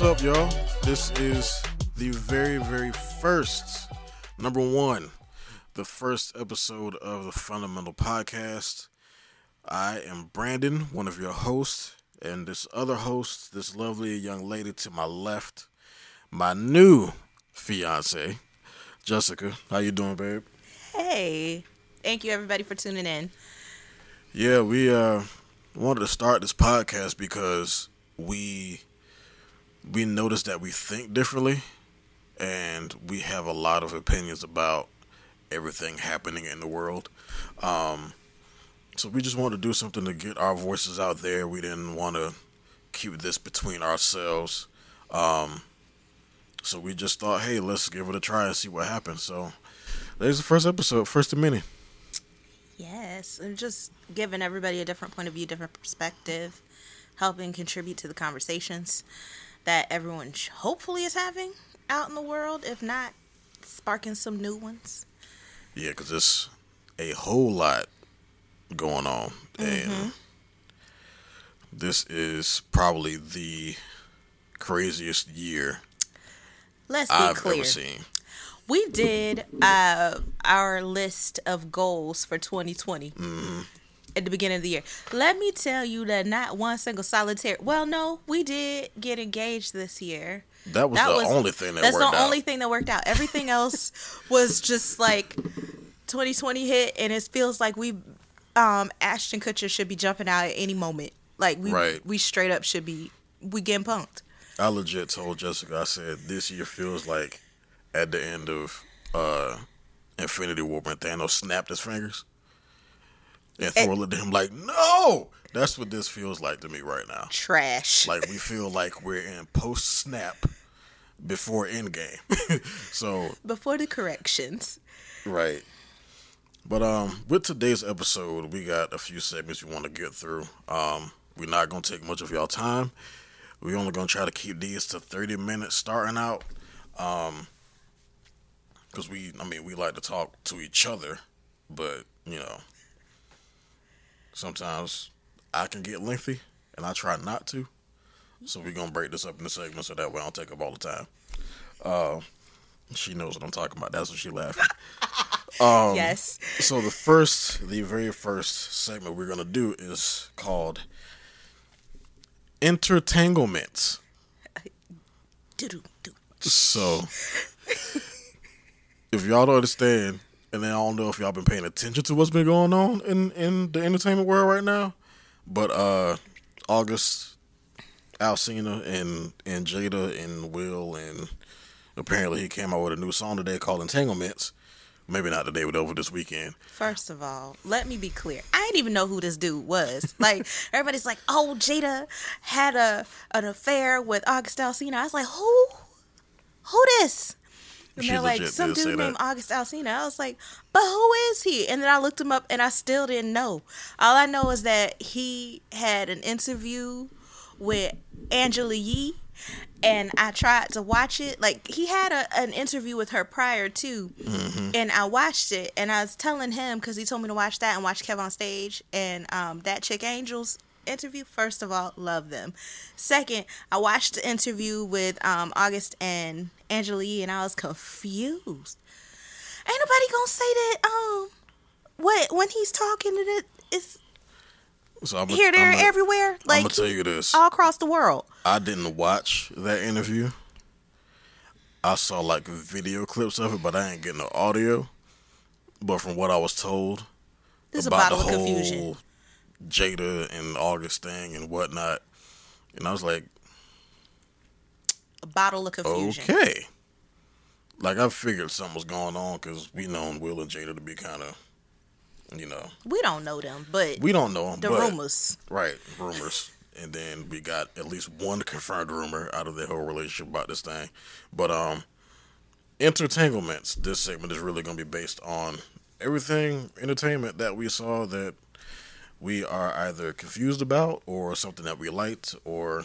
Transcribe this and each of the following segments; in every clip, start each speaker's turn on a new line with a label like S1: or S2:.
S1: What's up, y'all? This is the very, very first, number one, the first episode of the Fundamental Podcast. I am Brandon, one of your hosts, and this other host, this lovely young lady to my left, my new fiance, Jessica. How you doing, babe?
S2: Hey, thank you everybody for tuning in.
S1: Yeah, we uh wanted to start this podcast because we we notice that we think differently and we have a lot of opinions about everything happening in the world. Um so we just wanted to do something to get our voices out there. We didn't want to keep this between ourselves. Um so we just thought, hey, let's give it a try and see what happens. So there's the first episode, first of many.
S2: Yes, and just giving everybody a different point of view, different perspective, helping contribute to the conversations that everyone sh- hopefully is having out in the world. If not, sparking some new ones.
S1: Yeah, because there's a whole lot going on. And this is probably the craziest year
S2: Let's be
S1: I've
S2: clear.
S1: ever seen.
S2: We did uh, our list of goals for 2020
S1: Mm-hmm.
S2: At the beginning of the year. Let me tell you that not one single solitary. Well, no, we did get engaged this year.
S1: That was
S2: That
S1: the
S2: was-
S1: only thing that
S2: That's
S1: worked
S2: the
S1: out.
S2: only thing that worked out. Everything else was just like 2020 hit, and it feels like we, um, Ashton Kutcher should be jumping out at any moment. Like we,
S1: Right.
S2: we straight up should be, we getting punked.
S1: I legit told Jessica, I said, this year feels like at the end of uh, Infinity War when Thanos snapped his fingers. And Thor looked at him like, no! That's what this feels like to me right now.
S2: Trash.
S1: Like we feel like we're in post snap before Endgame. so
S2: Before the corrections.
S1: right. But um, with today's episode, we got a few segments we want to get through. Um, we're not gonna take much of y'all time. We're only gonna try to keep these to thirty minutes starting out. Um, because we, I mean, we like to talk to each other, but you know, sometimes I can get lengthy, and I try not to. So we're gonna break this up into segments so that way I don't take up all the time. Uh, she knows what I'm talking about. That's what she laughing. Um,
S2: yes.
S1: So the first, the very first segment we're gonna do is called
S2: doo.
S1: So if y'all don't understand, and then I don't know if y'all been paying attention to what's been going on in in the entertainment world right now, but uh August, Alsina and and Jada and Will and apparently he came out with a new song today called Entanglements. Maybe not today, but over this weekend.
S2: First of all, let me be clear. I didn't even know who this dude was. Like everybody's like, "Oh, Jada had a an affair with August Alsina." I was like, "Who? Who this?" And they're like, "Some dude named
S1: that.
S2: August Alsina." I was like, "But who is he?" And then I looked him up, and I still didn't know. All I know is that he had an interview with Angela Yee, and I tried to watch it. Like he had a, an interview with her prior to, and I watched it. And I was telling him because he told me to watch that and watch Kev on stage and um, that chick Angels interview. First of all, love them. Second, I watched the interview with um, August and Angela Yee, and I was confused. Ain't nobody gonna say that. Um, what when he's talking to it, it's
S1: So I'm
S2: here, there,
S1: I'm
S2: everywhere,
S1: I'm gonna tell you this.
S2: all across the world.
S1: I didn't watch that interview. I saw like video clips of it, but I ain't getting no audio. But from what I was told
S2: There's a
S1: about the whole
S2: confusion.
S1: Jada and August thing and whatnot, and I was like,
S2: A bottle of confusion.
S1: okay. Like I figured something was going on because we known Will and Jada to be kind of, you know,
S2: We don't know them, but
S1: we don't know 'em,
S2: the
S1: but,
S2: rumors.
S1: right? Rumors, and then we got at least one confirmed rumor out of their whole relationship about this thing. But um, entanglements. This segment is really going to be based on everything entertainment that we saw that we are either confused about or something that we liked or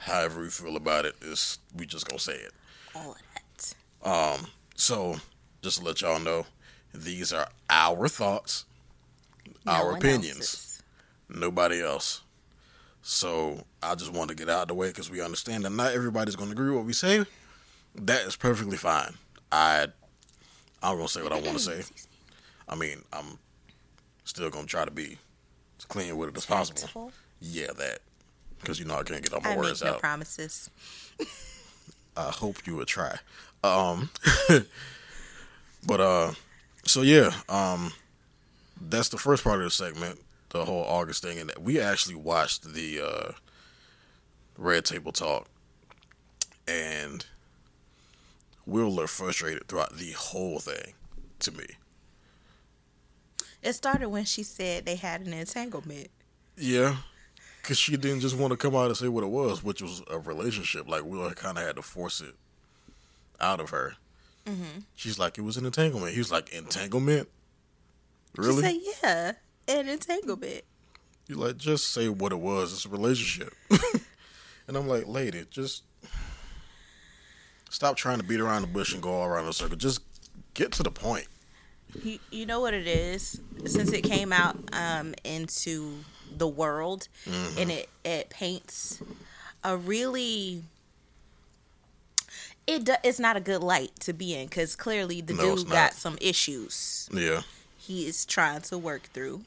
S1: however we feel about it is we just gonna say it.
S2: All of that.
S1: Um, so just to let y'all know, these are our thoughts,
S2: No
S1: our opinions,
S2: else's.
S1: nobody else. So I just want to get out of the way because we understand that not everybody's going to agree with what we say. That is perfectly fine. I I'm gonna say what I want to say. I mean, I'm still gonna try to be as clean with it as possible. Yeah, that because you know I can't get all my
S2: I make no
S1: out.
S2: promises.
S1: I hope you would try. Um, but uh, so yeah, um, that's the first part of the segment, the whole August thing, and we actually watched the uh, Red Table Talk, and we were frustrated throughout the whole thing. To me,
S2: It started when she said they had an entanglement.
S1: yeah, because she didn't just want to come out and say what it was, which was a relationship. Like we kind of had to force it out of her.
S2: Mm-hmm.
S1: She's like, it was an entanglement. He was like, entanglement. Really?
S2: She said, yeah, an entanglement.
S1: You like just say what it was. It's a relationship. and I'm like, lady, just stop trying to beat around the bush and go all around the circle. Just get to the point.
S2: You, you know what it is? Since it came out um, into the world
S1: Mm-hmm.
S2: and it, it paints a really. It do, it's not a good light to be in because clearly the
S1: No,
S2: dude got some issues
S1: Yeah.
S2: he is trying to work through.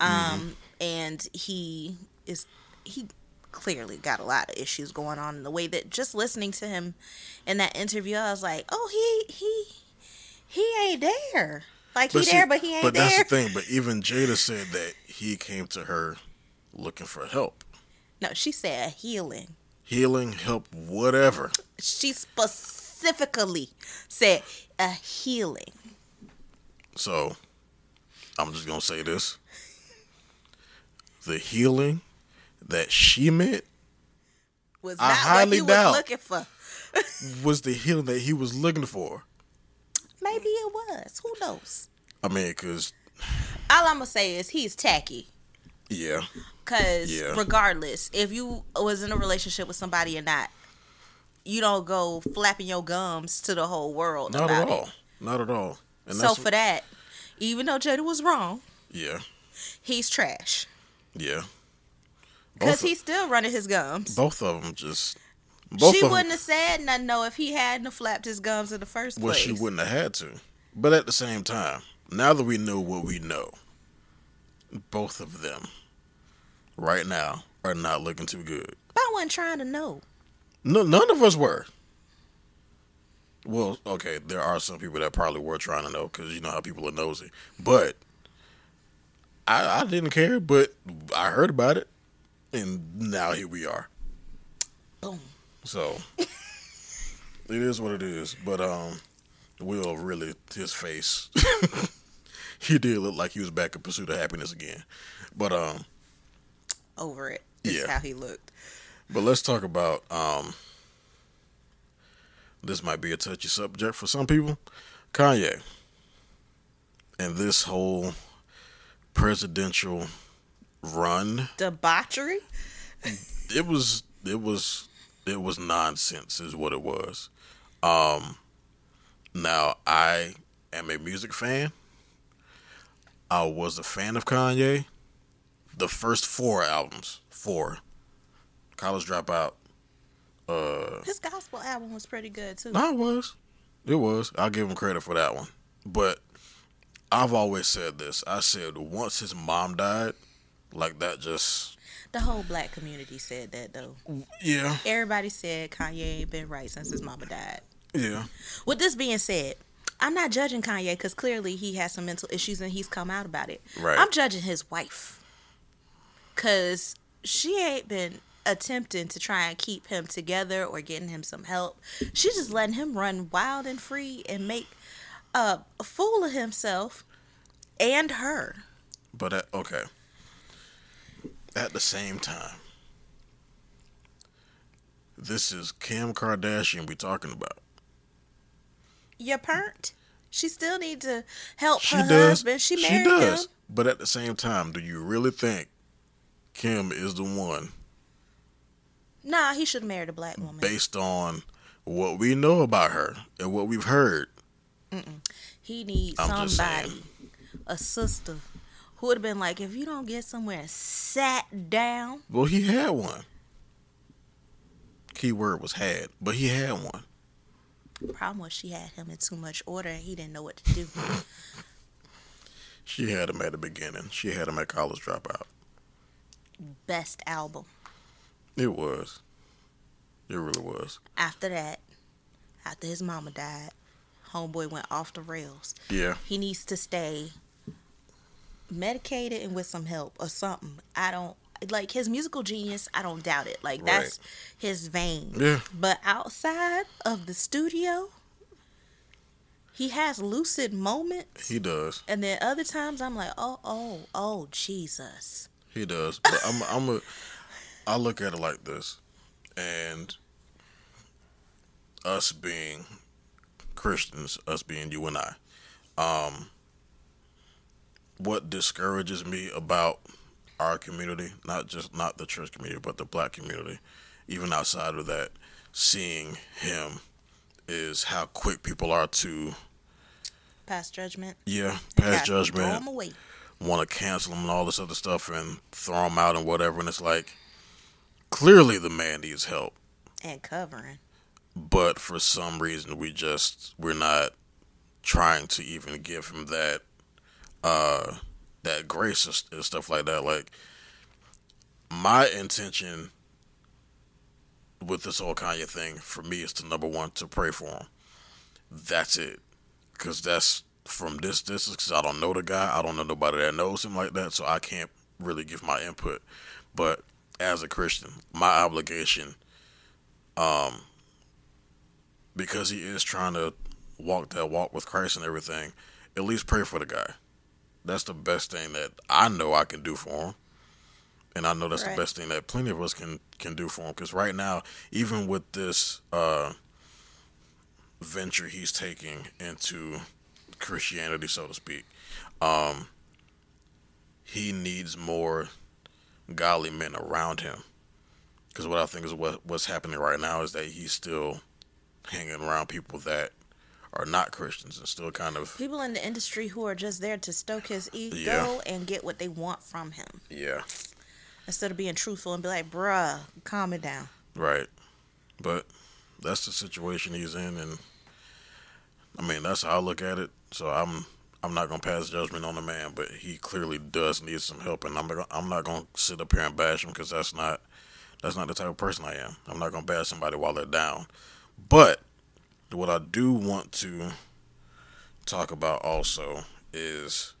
S1: Mm-hmm.
S2: Um, and he is he clearly got a lot of issues going on in the way that just listening to him in that interview, I was like, oh, he he he ain't there. Like he
S1: see,
S2: there, but he ain't
S1: but
S2: there.
S1: But that's the thing. But even Jada said that he came to her looking for help,
S2: No, she said healing.
S1: healing, help, whatever.
S2: She specifically said a healing.
S1: So I'm just gonna say this: the healing that she meant
S2: Was
S1: I
S2: not what
S1: highly
S2: he
S1: doubt.
S2: was looking for.
S1: was the healing that he was looking for.
S2: Maybe it was. Who knows?
S1: I mean, because
S2: All I'm gonna say is he's tacky.
S1: yeah,
S2: Cause
S1: Yeah.
S2: regardless, if you was in a relationship with somebody or not, you don't go flapping your gums to the whole world
S1: not at all,
S2: it.
S1: not at all. And
S2: So for that, even though Jada was wrong,
S1: yeah,
S2: he's trash.
S1: yeah.
S2: Cause he's still running his gums.
S1: both of them just both
S2: she wouldn't have said nothing though if he hadn't flapped his gums in the first
S1: Well,
S2: place.
S1: Well, she wouldn't have had to. But at the same time, now that we know what we know, both of them right now are not looking too good.
S2: But I wasn't trying to know.
S1: No, none of us were. Well, okay, there are some people that probably were trying to know because you know how people are nosy. But I, I didn't care, but I heard about it, and now here we are.
S2: Boom.
S1: So it is what it is. But um, Will really his face. he did look like he was back in pursuit of happiness again. But um,
S2: Over it. Is
S1: Yeah.
S2: how he looked.
S1: but let's talk about um. This might be a touchy subject for some people. Kanye and this whole presidential run.
S2: Debauchery?
S1: it was it was it was nonsense is what it was. Um now i am a music fan. I was a fan of kanye. The first four albums four. College dropout uh
S2: His gospel album was pretty good too.
S1: no it was. It was. I'll give him credit for that one. But i've always said this. I said once his mom died like that just
S2: The whole black community said that though.
S1: yeah
S2: Everybody said Kanye ain't been right since his mama died.
S1: yeah
S2: With this being said, I'm not judging Kanye because clearly he has some mental issues and he's come out about it.
S1: Right.
S2: I'm judging his wife because she ain't been attempting to try and keep him together or getting him some help. She's just letting him run wild and free and make a, a fool of himself and her.
S1: But at, okay. At the same time, this is Kim Kardashian we talking about.
S2: You pernt. She still need to help
S1: She
S2: her
S1: does.
S2: husband. She married
S1: does.
S2: him.
S1: But at the same time, do you really think Kim is the one
S2: Nah, he should have married a black woman.
S1: based on what we know about her and what we've heard?
S2: He needs
S1: I'm
S2: somebody, a sister, who would have been like, if you don't get somewhere and sat down.
S1: Well, he had one. Keyword was had, but he had one.
S2: Problem was she had him in too much order and he didn't know what to do.
S1: She had him at the beginning. She had him at College Dropout.
S2: Best album.
S1: It was. It really was.
S2: After that, after his mama died, homeboy went off the rails.
S1: Yeah.
S2: He needs to stay medicated and with some help or something. I don't like his musical genius. I don't doubt it. Like that's his vein.
S1: Yeah.
S2: But outside of the studio, he has lucid moments,
S1: He does.
S2: and then other times I'm like, oh, oh, oh, Jesus.
S1: He does. But I'm I'm a I look at it like this. And us being Christians, us being you and I, um what discourages me about our community, not just not the church community, but the black community, even outside of that, seeing him is how quick people are to
S2: Pass judgment.
S1: yeah, pass
S2: Throw
S1: judgment, want to cancel him and all this other stuff and throw him out and whatever. And it's like, clearly the man needs help,
S2: And covering.
S1: but for some reason we just we're not trying to even give him that uh that grace and stuff like that. Like my intention with this whole Kanye thing for me is to number one to pray for him. That's it, because that's from this distance. Because I don't know the guy, I don't know nobody that knows him like that, so I can't really give my input. But as a Christian, my obligation, um, because he is trying to walk that walk with Christ and everything, at least pray for the guy. That's the best thing that I know I can do for him. And I know that's
S2: Right.
S1: the best thing that plenty of us can can do for him. Because right now, even with this uh, venture he's taking into Christianity, so to speak, um, he needs more godly men around him. Because what I think is what what's happening right now is that he's still hanging around people that are not Christians and still kind of
S2: People in the industry who are just there to stoke his ego
S1: Yeah.
S2: and get what they want from him.
S1: yeah
S2: Instead of being truthful and be like, bruh, calm it down.
S1: right. But that's the situation he's in, and I mean that's how I look at it. So I'm I'm not gonna pass judgment on the man, but he clearly does need some help, and I'm not gonna, I'm not gonna sit up here and bash him because that's not that's not the type of person I am. I'm not gonna bash somebody while they're down. But what I do want to talk about also is,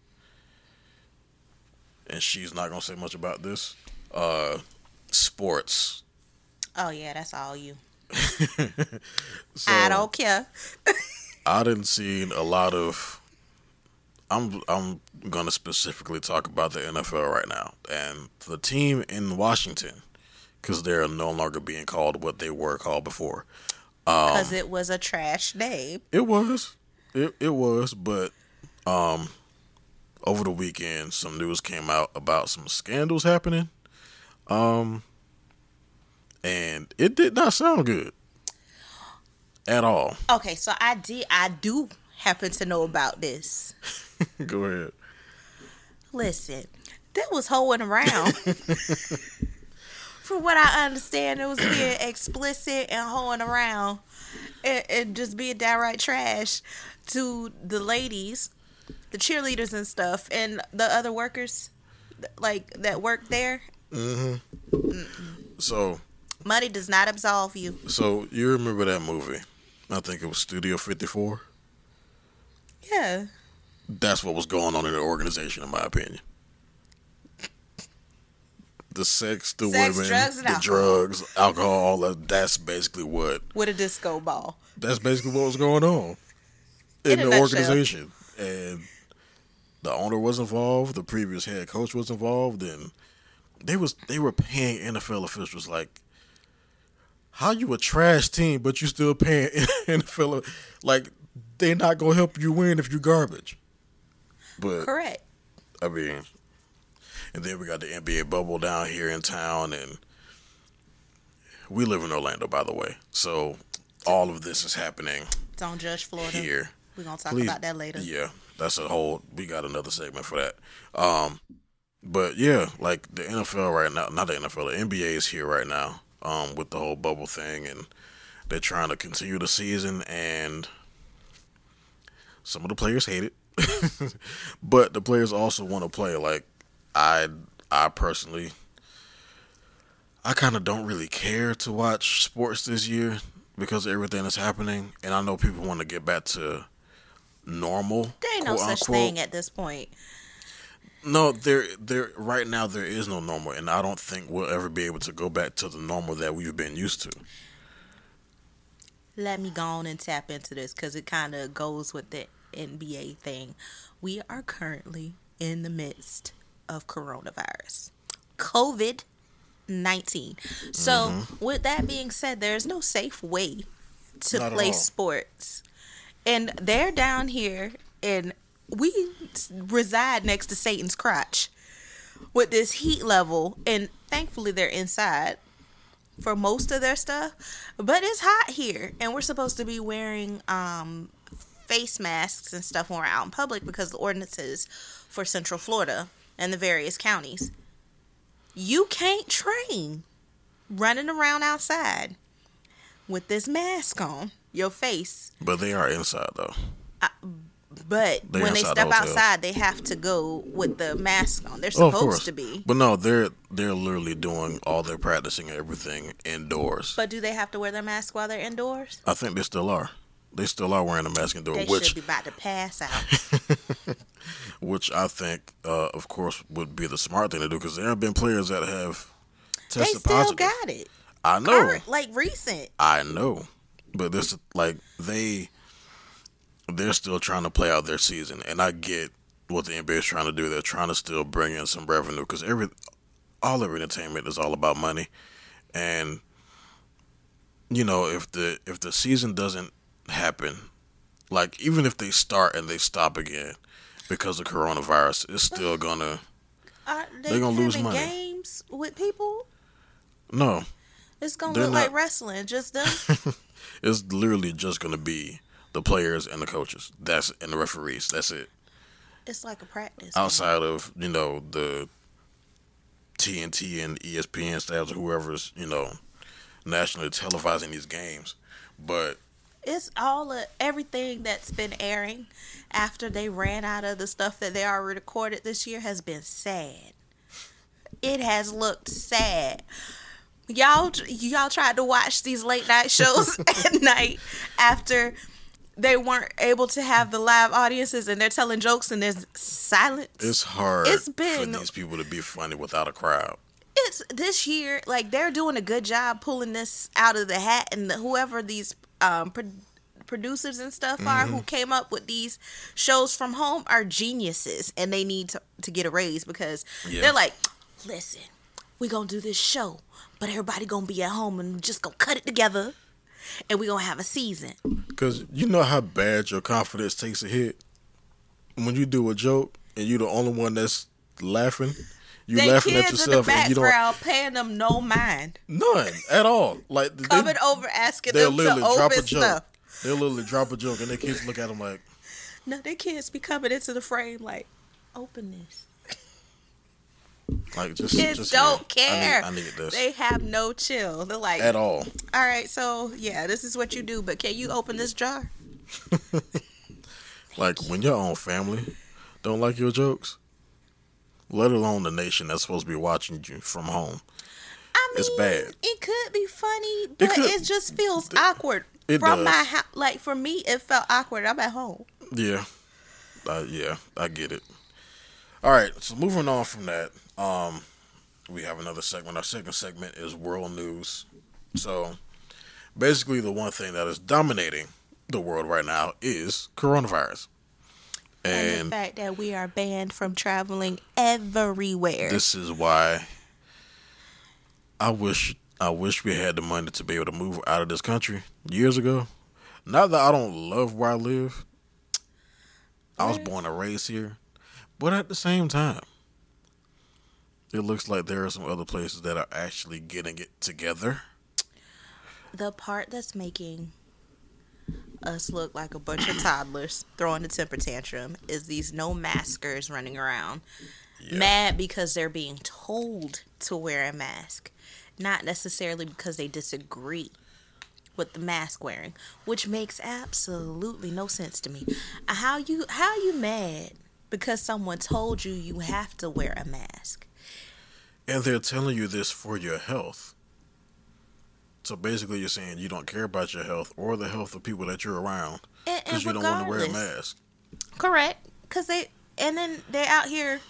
S1: and she's not gonna say much about this. Uh, sports.
S2: Oh, yeah, that's all you.
S1: So,
S2: I don't care.
S1: I didn't see a lot of. I'm I'm gonna specifically talk about the NFL right now and the team in Washington because they're no longer being called what they were called before. Um,
S2: Because it was a trash name.
S1: It was, it it was, but um, over the weekend some news came out about some scandals happening, um, and it did not sound good at all.
S2: Okay, so I did, I do happen to know about this.
S1: Go ahead.
S2: Listen, that was hoeing around. From what I understand, it was being explicit and hoeing around and, and just being downright trash to the ladies, the cheerleaders and stuff, and the other workers like that work there. Mhm.
S1: So
S2: Money does not absolve you.
S1: So you remember that movie? I think it was Studio 54.
S2: Yeah.
S1: That's what was going on in the organization, in my opinion. The sex, the
S2: Sex,
S1: women,
S2: drugs,
S1: the
S2: alcohol.
S1: drugs, alcohol. That's basically what.
S2: With a disco ball.
S1: That's basically what was going on in,
S2: In
S1: the organization, and the owner was involved. The previous head coach was involved, and they was they were paying NFL officials like, how you a trash team, but you still paying NFL like they not gonna help you win if you garbage. But
S2: Correct.
S1: I mean, and then we got the NBA bubble down here in town, and we live in Orlando, by the way. So all of this is happening
S2: Don't judge Florida.
S1: here.
S2: We're going to talk
S1: Please,
S2: about that later.
S1: Yeah, that's a whole. We got another segment for that. Um, but yeah, like the NFL right now, not the NFL, the NBA is here right now. Um, with the whole bubble thing, and they're trying to continue the season, and some of the players hate it, but the players also want to play. Like I, I personally, I kind of don't really care to watch sports this year because of everything that's happening, and I know people want to get back to normal.
S2: There ain't no such
S1: unquote.
S2: thing at this point.
S1: No, there, there. Right now, there is no normal, and I don't think we'll ever be able to go back to the normal that we've been used to.
S2: Let me go on and tap into this because it kind of goes with the NBA thing. We are currently in the midst of coronavirus, COVID 19. So,
S1: Mm-hmm.
S2: with that being said, there's no safe way to
S1: Not
S2: play sports. And they're down here, and we reside next to Satan's crotch with this heat level. And thankfully, they're inside for most of their stuff. But it's hot here, and we're supposed to be wearing um, face masks and stuff when we're out in public because the ordinances for Central Florida and the various counties. You can't train running around outside with this mask on your face.
S1: But they are inside though.
S2: But
S1: They
S2: when they
S1: inside the
S2: step outside, they have to go with the mask on. They're
S1: Oh,
S2: supposed
S1: course.
S2: to be.
S1: But no, they're they're literally doing all their practicing everything indoors.
S2: But do they have to wear their mask while they're indoors?
S1: I think they still are. They still are wearing a mask indoors,
S2: They
S1: which
S2: should be about to pass out.
S1: which I think, uh, of course, would be the smart thing to do because there have been players that have
S2: they still
S1: positive.
S2: got it.
S1: I know,
S2: Current, like recent.
S1: I know, but this like they they're still trying to play out their season, and I get what the NBA is trying to do. They're trying to still bring in some revenue because every all of entertainment is all about money, and you know if the if the season doesn't happen, like even if they start and they stop again because of coronavirus, it's still gonna
S2: Are they
S1: They gonna lose money.
S2: games with people?
S1: no.
S2: It's gonna
S1: They're
S2: look like wrestling. Just them.
S1: It's literally just gonna be the players and the coaches. That's and the referees. That's it.
S2: it's like a practice. man.
S1: outside of you know the TNT and ESPN staffs or whoever's you know nationally televising these games. But
S2: It's all of everything that's been airing after they ran out of the stuff that they already recorded this year has been sad. It has looked sad. Y'all, y'all tried to watch these late night shows at night after they weren't able to have the live audiences and they're telling jokes and there's silence.
S1: it's hard
S2: It's been- for
S1: these people to be funny without a crowd.
S2: It's this year like they're doing a good job pulling this out of the hat and the, whoever these um pro- producers and stuff are
S1: Mm-hmm.
S2: who came up with these shows from home are geniuses and they need to, to get a raise because
S1: Yeah.
S2: they're like listen we gonna do this show but everybody gonna be at home and just gonna cut it together and we gonna have a season
S1: Because you know how bad your confidence takes a hit when you do a joke and you're the only one that's laughing. You
S2: they
S1: laughing at
S2: kids in the
S1: yourself you don't
S2: background paying them no mind
S1: none at all. Like they,
S2: coming over asking
S1: they'll
S2: them to
S1: literally drop a
S2: open
S1: joke.
S2: stuff
S1: They'll literally drop a joke and their kids look at them like,
S2: No, they kids be coming into the frame like, open this.
S1: like just
S2: Kids
S1: just
S2: don't
S1: yeah,
S2: care.
S1: I need, I need this
S2: They have no chill. They're like,
S1: at all.
S2: all right, so yeah, this is what you do, but can you open this jar?
S1: Like when your own family don't like your jokes, let alone the nation that's supposed to be watching you from home.
S2: I mean,
S1: It's bad.
S2: It could be funny, but it,
S1: could-
S2: just feels awkward.
S1: it
S2: From
S1: does.
S2: my house, like for me, it felt awkward. I'm at home.
S1: Yeah, uh, yeah, I get it. All right, so moving on from that, um, we have another segment. Our second segment is world news. So, basically, the one thing that is dominating the world right now is coronavirus,
S2: And,
S1: and
S2: the fact that we are banned from traveling everywhere.
S1: this is why I wish I wish we had the money to be able to move out of this country years ago. Not that I don't love where I live. I was born and raised here, but at the same time, it looks like there are some other places that are actually getting it together.
S2: the part that's making us look like a bunch of toddlers throwing a temper tantrum is these no maskers running around
S1: Yeah.
S2: mad because they're being told to wear a mask, not necessarily because they disagree with the mask wearing, which makes absolutely no sense to me. How you how you mad because someone told you you have to wear a mask?
S1: And they're telling you this for your health. So basically, you're saying you don't care about your health or the health of people that you're around because you don't want to wear a mask.
S2: Correct, because they and then they're out here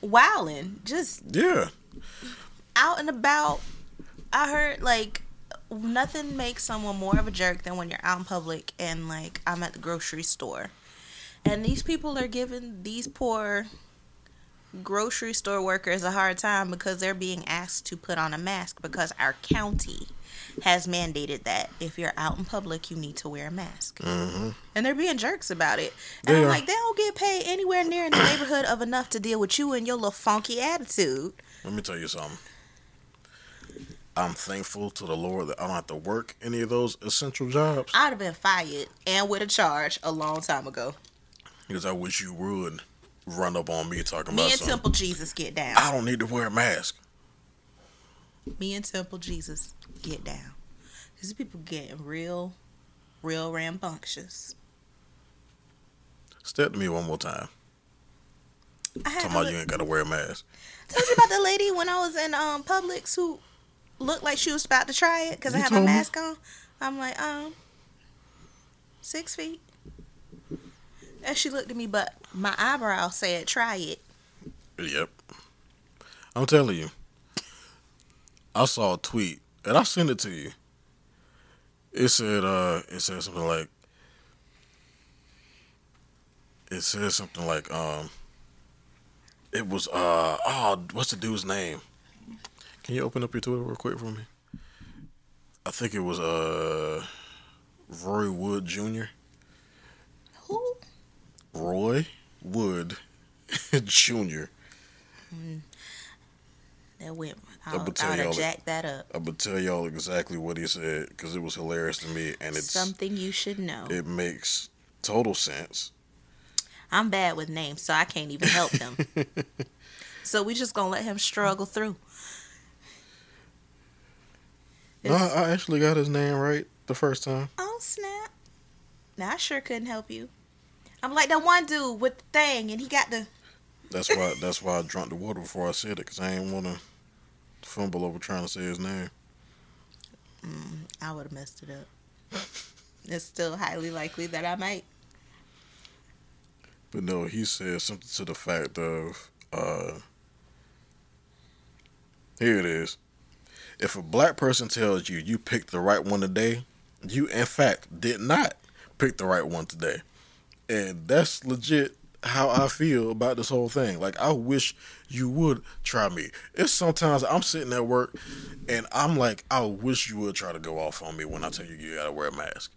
S2: wilding, just
S1: Yeah.
S2: out and about. I heard like nothing makes someone more of a jerk than when you're out in public and like I'm at the grocery store, and these people are giving these poor grocery store workers a hard time because they're being asked to put on a mask because our county has mandated that if you're out in public you need to wear a mask
S1: hmm
S2: and they're being jerks about it. And
S1: They
S2: I'm like, they don't get paid anywhere near in the neighborhood of enough to deal with you and your little funky attitude.
S1: Let me tell you something. I'm thankful to the Lord that I don't have to work any of those essential jobs
S2: I'd have been fired and with a charge a long time ago.
S1: because I wish you would run up on me talking
S2: Me
S1: about Me
S2: and
S1: something.
S2: Temple Jesus get down.
S1: I don't need to wear a mask.
S2: Me and Temple Jesus get down. These people getting real, real rambunctious.
S1: Step to me one more time.
S2: I had
S1: Talking about you ain't got to wear a mask.
S2: told you about the lady when I was in um Publix who looked like she was about to try it because I had my
S1: told me.
S2: mask on. I'm like, um, six feet. And she looked at me, but my eyebrow said, "Try it."
S1: Yep. I'm telling you. I saw a tweet and I sent it to you. It said uh it said something like it said something like um it was uh oh what's the dude's name? Can you open up your Twitter real quick for me? I think it was uh Roy Wood Jr.
S2: Who?
S1: Roy Wood Jr. Mm-hmm.
S2: That went. I'll,
S1: tell y'all
S2: have
S1: that-
S2: up.
S1: I'm gonna tell y'all exactly what he said because it was hilarious to me, and it's
S2: Something you should know.
S1: it makes total sense.
S2: I'm bad with names, so I can't even help him. so we just gonna let him struggle through.
S1: No, I actually got his name right the first time.
S2: Oh snap! Now I sure couldn't help you. I'm like that one dude with the thing, and he got the.
S1: That's why that's why I drank the water before I said it because I ain't want to fumble over trying to say his name.
S2: Mm, I would have messed it up. it's still highly likely that I might.
S1: But no, he said something to the fact of uh here it is. If a black person tells you you picked the right one today, you in fact did not pick the right one today. And that's legit how I feel about this whole thing. Like I wish you would try me. It's sometimes I'm sitting at work and I'm like, I wish you would try to go off on me when I tell you you gotta wear a mask.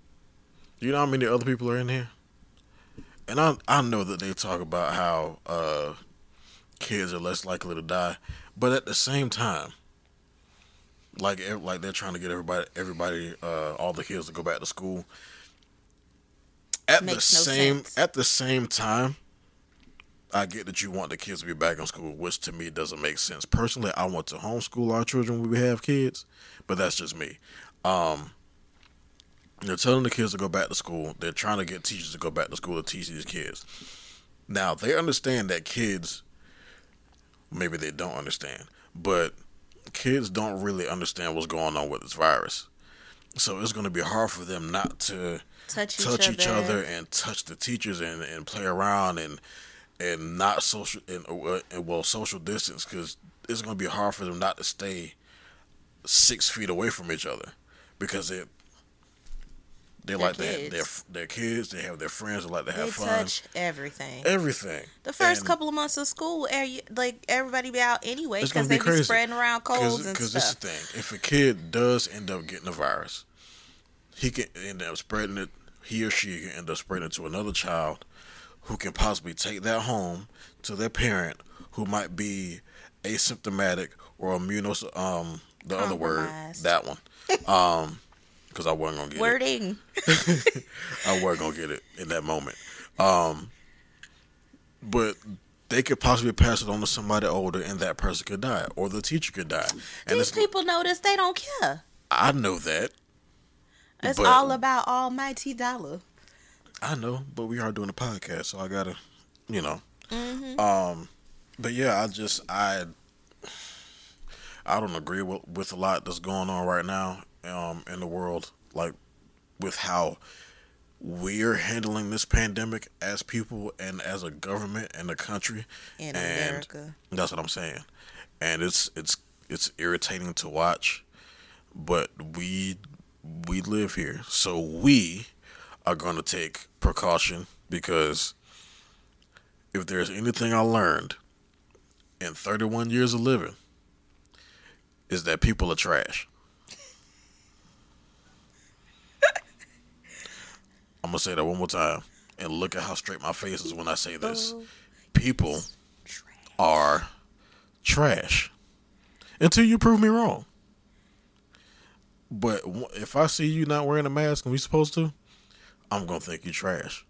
S1: You know how many other people are in here? and I I know that they talk about how uh, kids are less likely to die, but at the same time, like like they're trying to get everybody everybody uh, all the kids to go back to school. At the
S2: no
S1: same at the same time, I get that you want the kids to be back in school, which to me doesn't make sense. Personally, I want to homeschool our children when we have kids, but that's just me. Um, they're telling the kids to go back to school. They're trying to get teachers to go back to school to teach these kids. Now, they understand that kids, maybe they don't understand, but kids don't really understand what's going on with this virus. So it's going to be hard for them not to
S2: Touch each
S1: touch
S2: other.
S1: each other and touch the teachers and, and play around and and not social and, uh, and well social distance because it's going to be hard for them not to stay six feet away from each other because it they
S2: They're
S1: like
S2: kids.
S1: their their kids they have their friends they like to have
S2: They
S1: fun
S2: touch everything.
S1: everything
S2: The first
S1: And-
S2: couple of months of school, er- like everybody be out anyway because
S1: gonna be
S2: they be spreading around colds and
S1: Because this is the thing. If a kid does end up getting the virus, he can end up spreading it. He or she can end up spreading it to another child, who can possibly take that home to their parent, who might be asymptomatic or immunos. Um, the other word, that one. Um, because I wasn't gonna get
S2: Wording.
S1: it. I wasn't gonna get it in that moment. Um, but they could possibly pass it on to somebody older, and that person could die, or the teacher could die. And
S2: These people know this. They don't care.
S1: I know that.
S2: It's
S1: But-
S2: all about almighty dollar.
S1: I know, but we are doing a podcast, so I gotta, you know.
S2: Mm-hmm.
S1: Um, but yeah, I just I I don't agree with with a lot that's going on right now um in the world, like with how we're handling this pandemic as people and as a government and a country.
S2: In
S1: and
S2: America.
S1: That's what I'm saying, and it's it's it's irritating to watch, but we we live here, so we are going to take precaution because if there's anything I learned in 31 years of living, is that people are trash. I'm gonna say that one more time, and look at how straight my face is when I say this.
S2: Oh,
S1: People
S2: trash.
S1: are trash until you prove me wrong. But if I see you not wearing a mask and we supposed to, I'm gonna think you trash.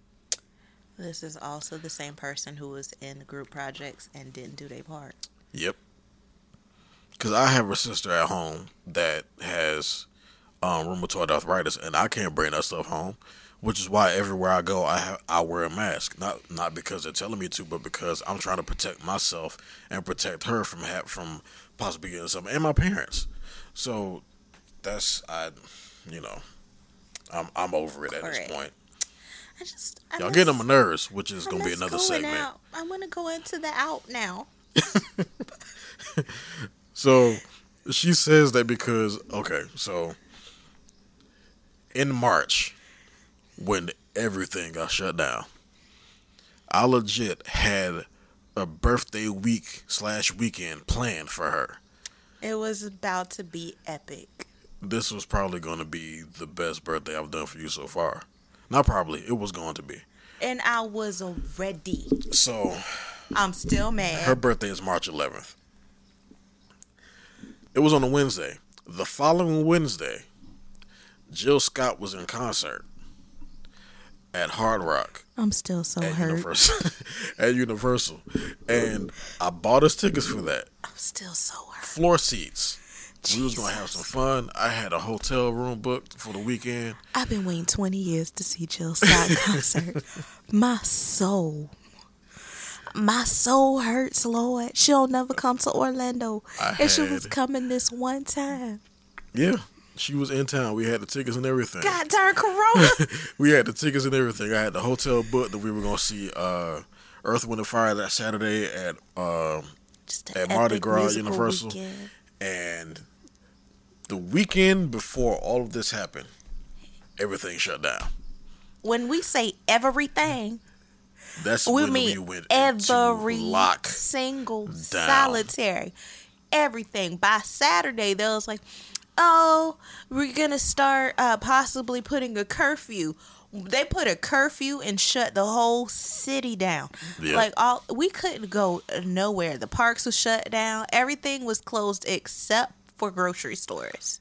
S2: This is also the same person who was in the group projects and didn't do their part.
S1: Yep. Because I have a sister at home that has um, rheumatoid arthritis, and I can't bring that stuff home. Which is why everywhere I go, I have, I wear a mask. Not not because they're telling me to, but because I'm trying to protect myself and protect her from ha- from possibly getting something, and my parents. So that's I, you know, I'm I'm over it at
S2: Correct.
S1: this point.
S2: I just I
S1: Y'all getting on my nerves, which is gonna be another
S2: going
S1: segment.
S2: Out. I want to go into the out now.
S1: So she says that because okay, so in March when everything got shut down, I legit had a birthday week slash weekend planned for her.
S2: It was about to be epic.
S1: This was probably going to be the best birthday I've done for you so far. Not probably, it was going to be.
S2: And I was already.
S1: So
S2: I'm still mad.
S1: Her birthday is March 11th. It was on a Wednesday. The following Wednesday, Jill Scott was in concert at Hard Rock
S2: I'm still so
S1: at
S2: hurt.
S1: Universal. at Universal, and I bought us tickets for that.
S2: I'm still so hurt.
S1: Floor seats. We was gonna have some fun. I had a hotel room booked for the weekend.
S2: I've been waiting 20 years to see Jill Scott concert. My soul. My soul hurts, Lord. She'll never come to Orlando.
S1: I
S2: and she was coming this one time.
S1: Yeah, she was in town. We had the tickets and everything.
S2: God darn Corona.
S1: we had the tickets and everything. I had the hotel booked that we were gonna see uh, Earth, Wind, and Fire that Saturday at um,
S2: Just
S1: At Mardi Gras, Universal.
S2: weekend.
S1: and the weekend before all of this happened, everything shut down.
S2: When we say everything,
S1: That's
S2: we
S1: when
S2: mean
S1: we went
S2: every
S1: lock.
S2: single
S1: down.
S2: solitary everything by saturday they was like oh we're gonna start uh, possibly putting a curfew they put a curfew and shut the whole city down
S1: Yeah.
S2: like all we couldn't go nowhere the parks was shut down everything was closed except for grocery stores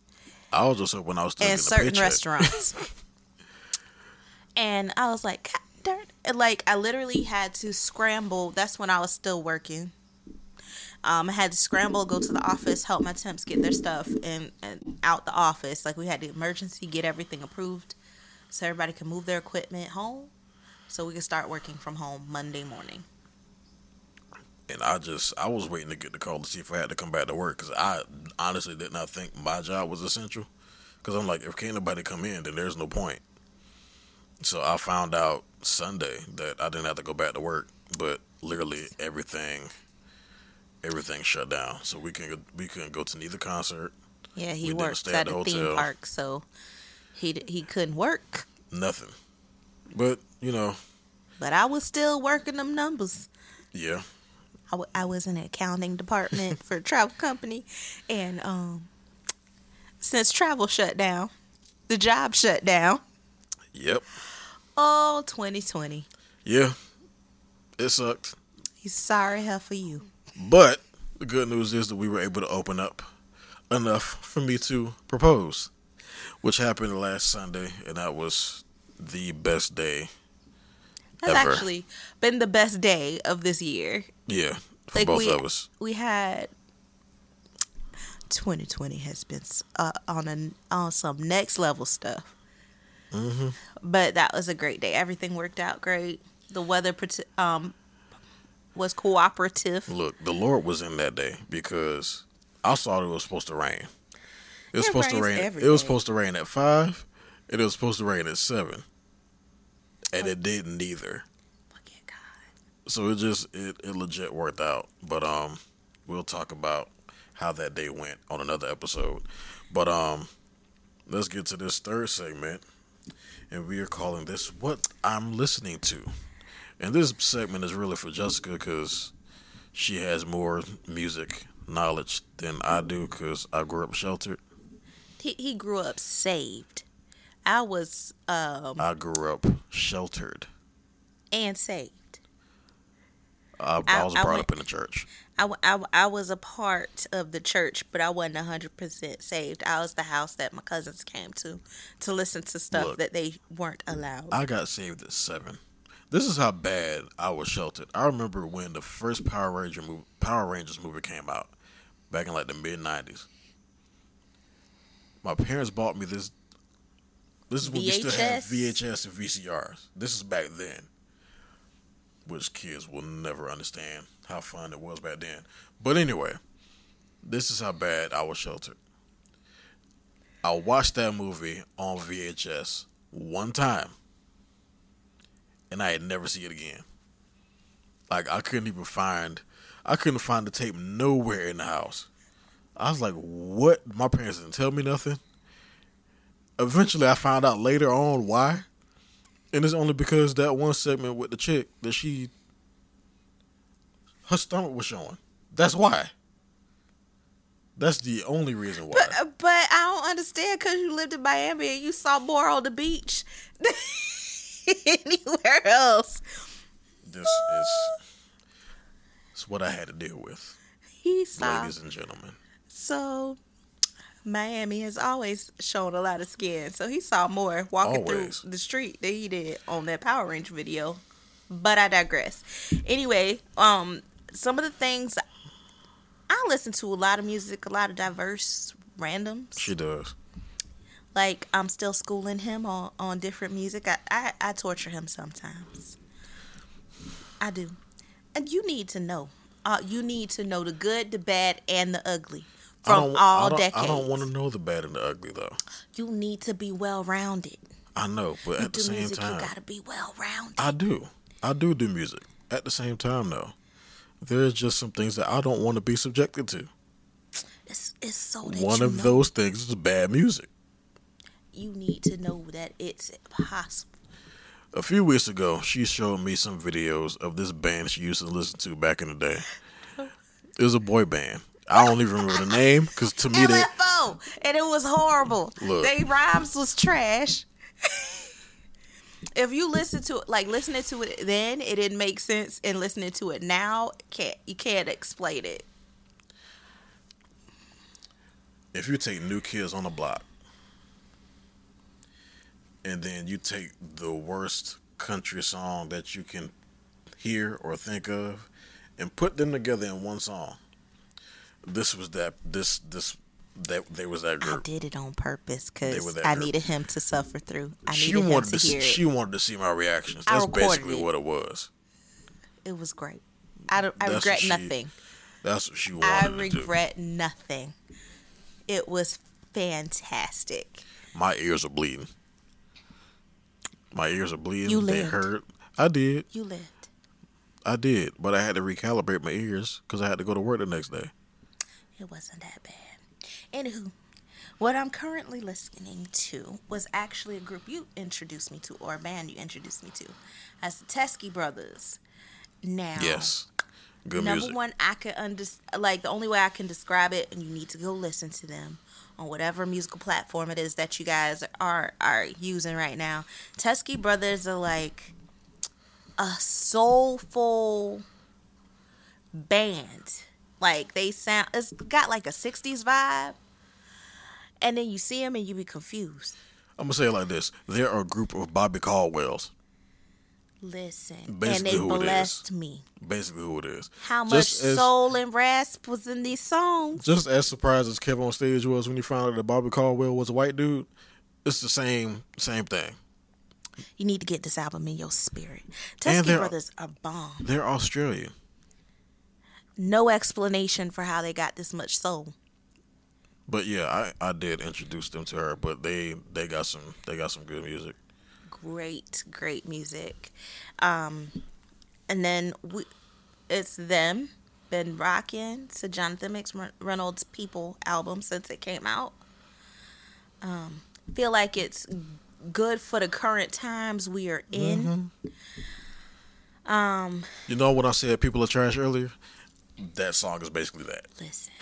S1: I was just hoping I was
S2: and certain restaurants. and I was like, God darn like I literally had to scramble. That's when I was still working. Um, I had to scramble, go to the office, help my temps get their stuff and, and out the office. Like we had to emergency get everything approved, so everybody can move their equipment home, so we could start working from home Monday morning.
S1: And I just I was waiting to get the call to see if I had to come back to work because I honestly did not think my job was essential. Because I'm like, if can't nobody come in, then there's no point. So I found out Sunday that I didn't have to go back to work, but literally everything, everything shut down. So we can we couldn't go to neither concert,
S2: Yeah, he
S1: We didn't
S2: works
S1: stay at the
S2: a theme park, so he he couldn't work.
S1: nothing. But you know,
S2: But I was still working them numbers.
S1: yeah,
S2: I, w- I was in the accounting department for a travel company, and um, since travel shut down, the job shut down.
S1: yep,
S2: Oh, 2020.
S1: yeah, it sucked.
S2: He's sorry hell for you.
S1: But the good news is that we were able to open up enough for me to propose. which happened last Sunday, and that was the best day.
S2: That's
S1: ever.
S2: actually been the best day of this year.
S1: Yeah, for
S2: Like
S1: both
S2: we,
S1: of us.
S2: we had 2020 has been uh, on a on some next level stuff.
S1: hmm
S2: But that was a great day. Everything worked out great. The weather um was cooperative.
S1: Look, the Lord was in that day because I thought it was supposed to rain. It was
S2: It
S1: supposed to rain. It was supposed to rain at five. and It was supposed to rain at seven, and it didn't either.
S2: Look at God.
S1: So it just it, it legit worked out. But um, we'll talk about how that day went on another episode. But um, let's get to this third segment, and we are calling this "What I'm Listening to." And this segment is really for Jessica because she has more music knowledge than I do because I grew up sheltered.
S2: He he grew up saved. I was um
S1: I grew up sheltered.
S2: and saved.
S1: I, I
S2: I-
S1: was
S2: I
S1: brought
S2: went-
S1: up in the church.
S2: I I was a part of the church, but I wasn't hundred percent saved. I was the house that my cousins came to to listen to stuff
S1: Look.
S2: that they weren't allowed.
S1: I got saved at seven. This is how bad I was sheltered. I remember when the first Power Ranger movie, Power Rangers movie came out, back in like the mid '90s. My parents bought me this. This is when we still had
S2: VHS?
S1: VHS and VCRs. This is back then, which kids will never understand how fun it was back then. But anyway, this is how bad I was sheltered. I watched that movie on VHS one time and I had never see it again. Like I couldn't even find, I couldn't find the tape nowhere in the house. I was like, "What?" My parents didn't tell me nothing. Eventually, I found out later on why, and it's only because that one segment with the chick that she, her stomach was showing. That's why. That's the only reason why.
S2: but uh, but I don't understand because you lived in Miami and you saw more on the beach than anywhere else.
S1: this is, it's what I had to deal with,
S2: He saw
S1: ladies and gentlemen.
S2: so. Miami has always shown a lot of skin, so he saw more walking
S1: Always.
S2: through the street than he did on that Power Range video. But I digress. Anyway, um, some of the things I listen to a lot of music, a lot of diverse randoms.
S1: She does.
S2: Like I'm still schooling him on on different music. I I, I torture him sometimes. I do, and you need to know. Uh, you need to know the good, the bad, and the ugly from all
S1: I
S2: decades.
S1: I don't want to know the bad and the ugly though.
S2: You need to be well rounded.
S1: I know, but
S2: You
S1: at the same
S2: music,
S1: time,
S2: you gotta be well rounded.
S1: I do. I do do music. At the same time, though, there's just some things that I don't want to be subjected to.
S2: It's it's so that
S1: One of
S2: know.
S1: those things is bad music.
S2: You need to know that it's possible.
S1: A few weeks ago, she showed me some videos of this band she used to listen to back in the day. It was a boy band. I don't even remember the name because to me they
S2: LFO, and it was horrible.
S1: Look.
S2: They rhymes was trash. if you listen to it, like listening to it then, it didn't make sense, and listening to it now, can't you can't explain it.
S1: if you take New Kids on the Block and then you take the worst country song that you can hear or think of and put them together in one song, this was that this this that they was that
S2: I did it on purpose because I
S1: group.
S2: needed him to suffer through. I
S1: She
S2: needed him
S1: wanted
S2: to
S1: to
S2: hear
S1: see, she wanted to see my reactions. That's basically
S2: it.
S1: what it was.
S2: It was great. I don't. I
S1: That's
S2: regret
S1: she
S2: nothing.
S1: That's what she wanted
S2: I
S1: to do.
S2: regret nothing. It was fantastic.
S1: My ears are bleeding. My ears are bleeding.
S2: You
S1: they
S2: lived.
S1: hurt. I did.
S2: You lived.
S1: I did, but I had to recalibrate my ears because I had to go to work the next day.
S2: It wasn't that bad. Anywho, what I'm currently listening to was actually a group you introduced me to, or a band you introduced me to, as the Teskey Brothers. Now,
S1: Yes, good
S2: number
S1: music.
S2: one, I can understand. Like the only way I can describe it, and you need to go listen to them on whatever musical platform it is that you guys are are using right now. Teskey Brothers are like a soulful band. Like they sound, it's got like a '60s vibe, and then you see them and you be confused.
S1: I'm gonna say it like this: There are a group of Bobby Caldwells.
S2: Listen,
S1: Basically
S2: and they
S1: who it is.
S2: blessed me.
S1: Basically, who it is.
S2: How much
S1: as-
S2: soul and rasp was in these songs?
S1: Just as surprised as Kevin on stage was when he found out that Bobby Caldwell was a white dude, it's the same same thing.
S2: You need to get this album in your spirit.
S1: Teskey
S2: Brothers are bomb.
S1: They're Australian.
S2: No explanation for how they got this much soul.
S1: But yeah, I, I did introduce them to her, but they they got some they got some good music.
S2: Great, great music. Um, and then we, it's them been rocking. A Jonathan McReynolds People album since it came out. Um, feel like it's good for the current times we are in. Um,
S1: You know when I said people are trash earlier? That song is basically that.
S2: listen,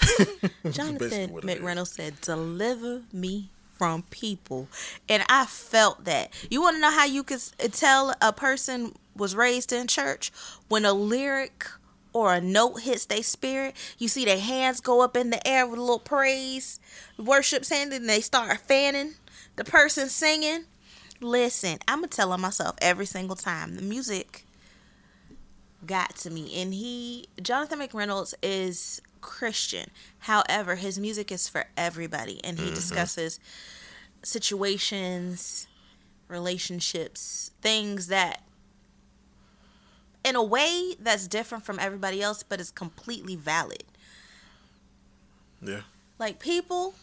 S2: Jonathan
S1: what it is.
S2: McReynolds said, "Deliver me." From people, and I felt that. You want to know how you could tell a person was raised in church when a lyric or a note hits their spirit. You see their hands go up in the air with a little praise, worship hand, and they start fanning the person singing. Listen, I'm gonna tell myself every single time the music got to me. And he, Jonathan McReynolds, is Christian. However, his music is for everybody, and he discusses situations, relationships, things that, in a way, that's different from everybody else, but is completely valid.
S1: Yeah.
S2: Like people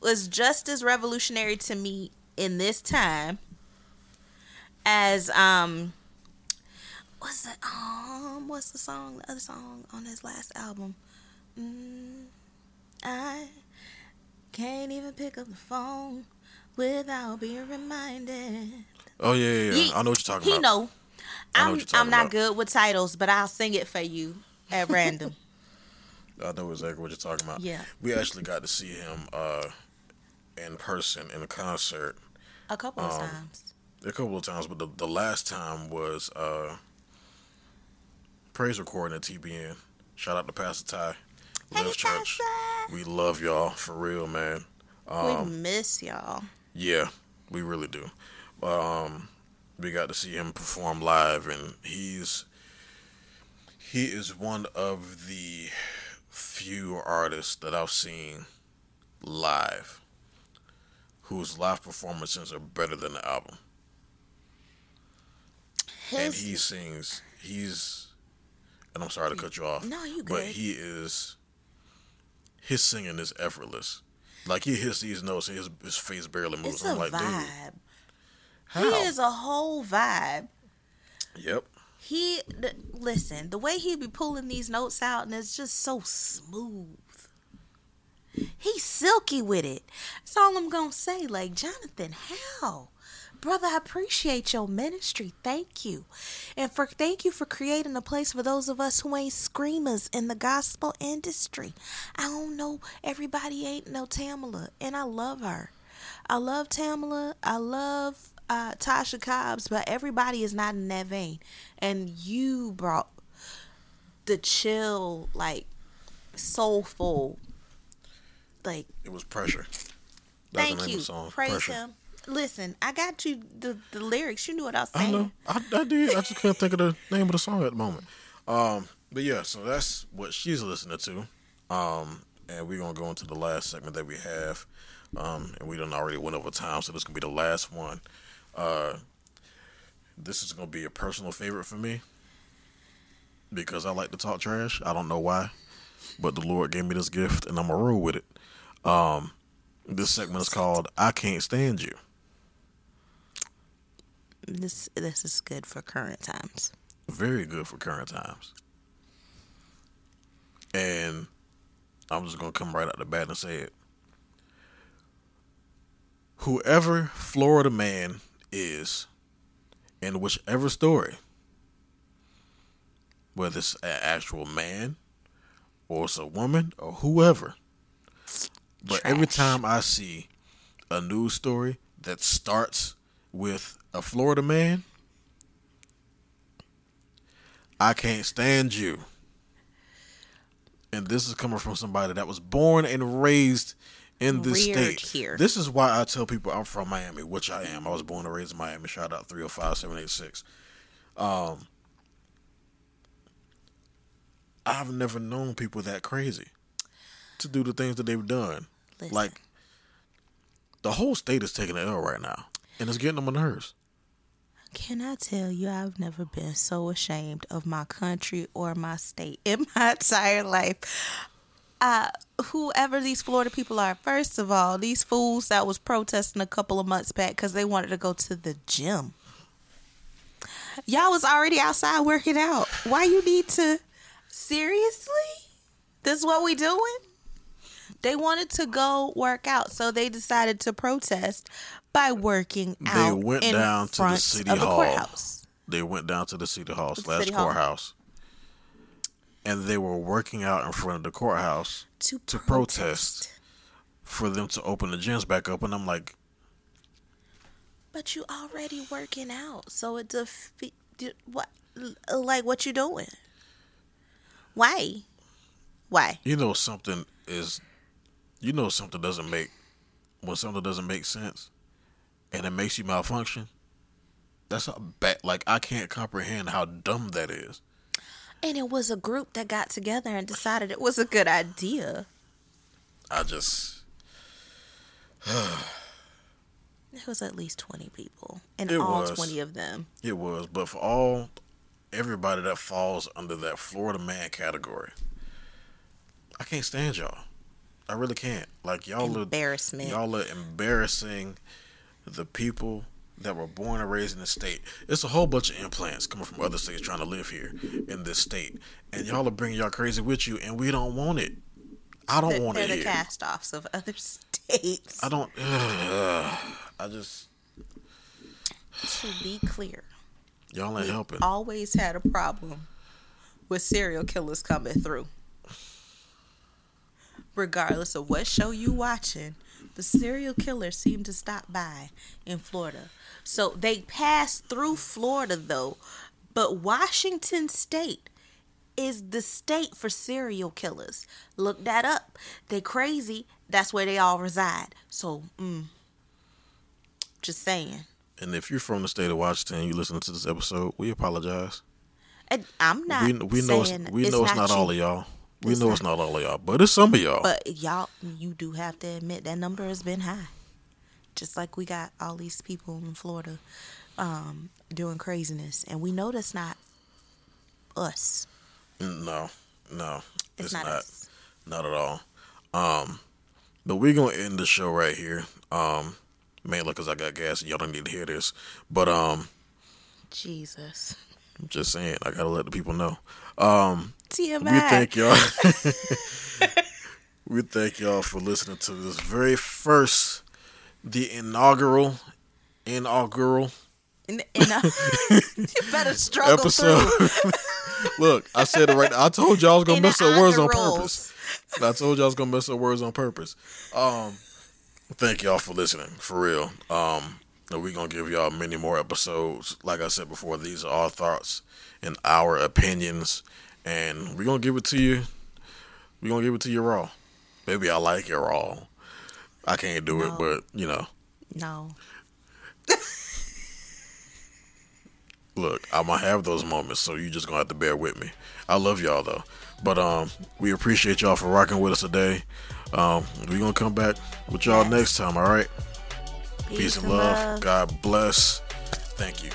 S2: was just as revolutionary to me in this time as um what's the um what's the song the other song on his last album mm, i can't even pick up the phone without being reminded
S1: Oh yeah, yeah, yeah.
S2: Ye-
S1: I know what you're talking
S2: he
S1: about.
S2: know
S1: I know
S2: i'm
S1: what you're talking
S2: i'm not
S1: about.
S2: good with titles but i'll sing it for you at random
S1: I know exactly what you're talking about.
S2: Yeah.
S1: We actually got to see him uh, in person in a concert
S2: a couple of
S1: Um,
S2: times
S1: a couple of times, but the, the last time was uh, praise recording at TBN. Shout out to Pastor Ty,
S2: Hey,
S1: Live Church.
S2: Pastor.
S1: We love y'all for real, man.
S2: we
S1: Um,
S2: miss y'all
S1: yeah, we really do. Um, we got to see him perform live, and he's he is one of the few artists that I've seen live whose live performances are better than the album. and he sings. He's, and I'm sorry to cut you off.
S2: No, you
S1: But he is. His singing is effortless. Like he hits these notes, and his his face barely moves.
S2: It's
S1: I'm
S2: a
S1: like, dude,
S2: vibe.
S1: how?
S2: He is a whole vibe.
S1: Yep.
S2: He th- listen, the way he be pulling these notes out, and it's just so smooth. He's silky with it. That's all I'm gonna say. Like Jonathan, how, brother? I appreciate your ministry. Thank you, and for thank you for creating a place for those of us who ain't screamers in the gospel industry. I don't know. Everybody ain't no Tamela, and I love her. I love Tamela. I love uh, Tasha Cobbs, but everybody is not in that vein. And you brought the chill, like soulful, like
S1: It was pressure. That's
S2: thank
S1: the name
S2: you.
S1: of the song.
S2: Praise
S1: pressure.
S2: him. Listen, I got you the the lyrics. You knew what I was saying.
S1: I know. I, I did. I just can't think of the name of the song at the moment. Um, but yeah, so that's what she's listening to. Um, and we're gonna go into the last segment that we have. Um, and we done already went over time, so this gonna be the last one. Uh, this is gonna be a personal favorite for me because I like to talk trash. I don't know why, but the Lord gave me this gift, and I'm gonna roll with it. Um, this segment is called "I Can't Stand You."
S2: This this is good for current times.
S1: very good for current times. And I'm just gonna come right out the bat and say it. Whoever Florida man is, in whichever story, whether it's an actual man or it's a woman or whoever, but every time I see a news story that starts with a Florida man, I can't stand you. And this is coming from somebody that was born and raised in this
S2: reared
S1: state.
S2: here.
S1: This is why I tell people I'm from Miami, which I am. I was born and raised in Miami. Shout out 305786. Um, I've never known people that crazy to do the things that they've done.
S2: Listen.
S1: Like, the whole state is taking an L right now, and it's getting on my nerves.
S2: Can I tell you, I've never been so ashamed of my country or my state in my entire life. Uh, whoever these Florida people are, first of all, these fools that was protesting a couple of months back because they wanted to go to the gym. Y'all was already outside working out. Why you need to? Seriously? This is what we doing? They wanted to go work out, so they decided to protest by working
S1: They
S2: out
S1: went
S2: in
S1: down to the
S2: front
S1: city
S2: of the
S1: hall.
S2: courthouse.
S1: They went down to the city hall
S2: The
S1: slash
S2: city hall.
S1: courthouse, and they were working out in front of the courthouse
S2: to,
S1: to
S2: protest.
S1: protest. for them to open the gyms back up. And I'm like,
S2: But you already working out, so it defeat what? Like what you doing? Why? Why?
S1: you know, something is, you know, something doesn't make when something doesn't make sense, and it makes you malfunction. That's a bad. Like I can't comprehend how dumb that is.
S2: And it was a group that got together and decided it was a good idea.
S1: I just,
S2: It was at least twenty people, and
S1: It
S2: all
S1: was.
S2: twenty of them.
S1: it was, but for all everybody that falls under that Florida man category, I can't stand y'all. I really can't. Like y'all are
S2: Embarrassment.
S1: Y'all are embarrassing the people that were born and raised in the state. It's a whole bunch of implants coming from other states trying to live here in this state, and y'all are bringing y'all crazy with you, and we don't want it. I don't
S2: They're,
S1: want
S2: they're
S1: it
S2: the
S1: here.
S2: cast-offs of other states.
S1: I don't. I just
S2: to be clear,
S1: y'all ain't helping.
S2: always had a problem with serial killers coming through. Regardless of what show you watching, the serial killers seem to stop by in Florida. So they pass through Florida though, but Washington state is the state for serial killers. Look that up. They crazy. That's where they all reside. So, mm, just saying.
S1: And if you're from the state of Washington, you listen to this episode, we apologize.
S2: And I'm not.
S1: we we know it's, we know it's not
S2: you.
S1: all of y'all. We
S2: It's
S1: know
S2: not.
S1: it's not all of y'all, but it's some of y'all.
S2: But y'all, you do have to admit that number has been high. Just like we got all these people in Florida um, doing craziness, and we know that's not us.
S1: no, no,
S2: It's,
S1: it's,
S2: not,
S1: not. Not at all. Um, but we're gonna end the show right here. Um, mainly because I got gas and y'all don't need to hear this. But um,
S2: Jesus.
S1: I'm just saying, I gotta let the people know. Um,
S2: TMI.
S1: we thank y'all. we thank y'all for listening to this very first, the inaugural, inaugural
S2: And, and, uh, you better struggle
S1: episode. Look, I said it right. I told y'all I was gonna
S2: In
S1: mess up words on purpose. I told y'all I was gonna mess up words on purpose. Um, thank y'all for listening, for real. Um, we're gonna give y'all many more episodes. Like I said before, these are our thoughts and our opinions, and we're gonna give it to you. We're gonna give it to you raw. Maybe I like it raw. I can't do it, but you know,
S2: No.
S1: look, I'm gonna have those moments, so you just gonna have to bear with me. I love y'all though, but um, we appreciate y'all for rocking with us today. Um, we gonna come back with y'all
S2: Yes.
S1: next time. All right,
S2: Peace,
S1: peace and love. God bless. Thank you.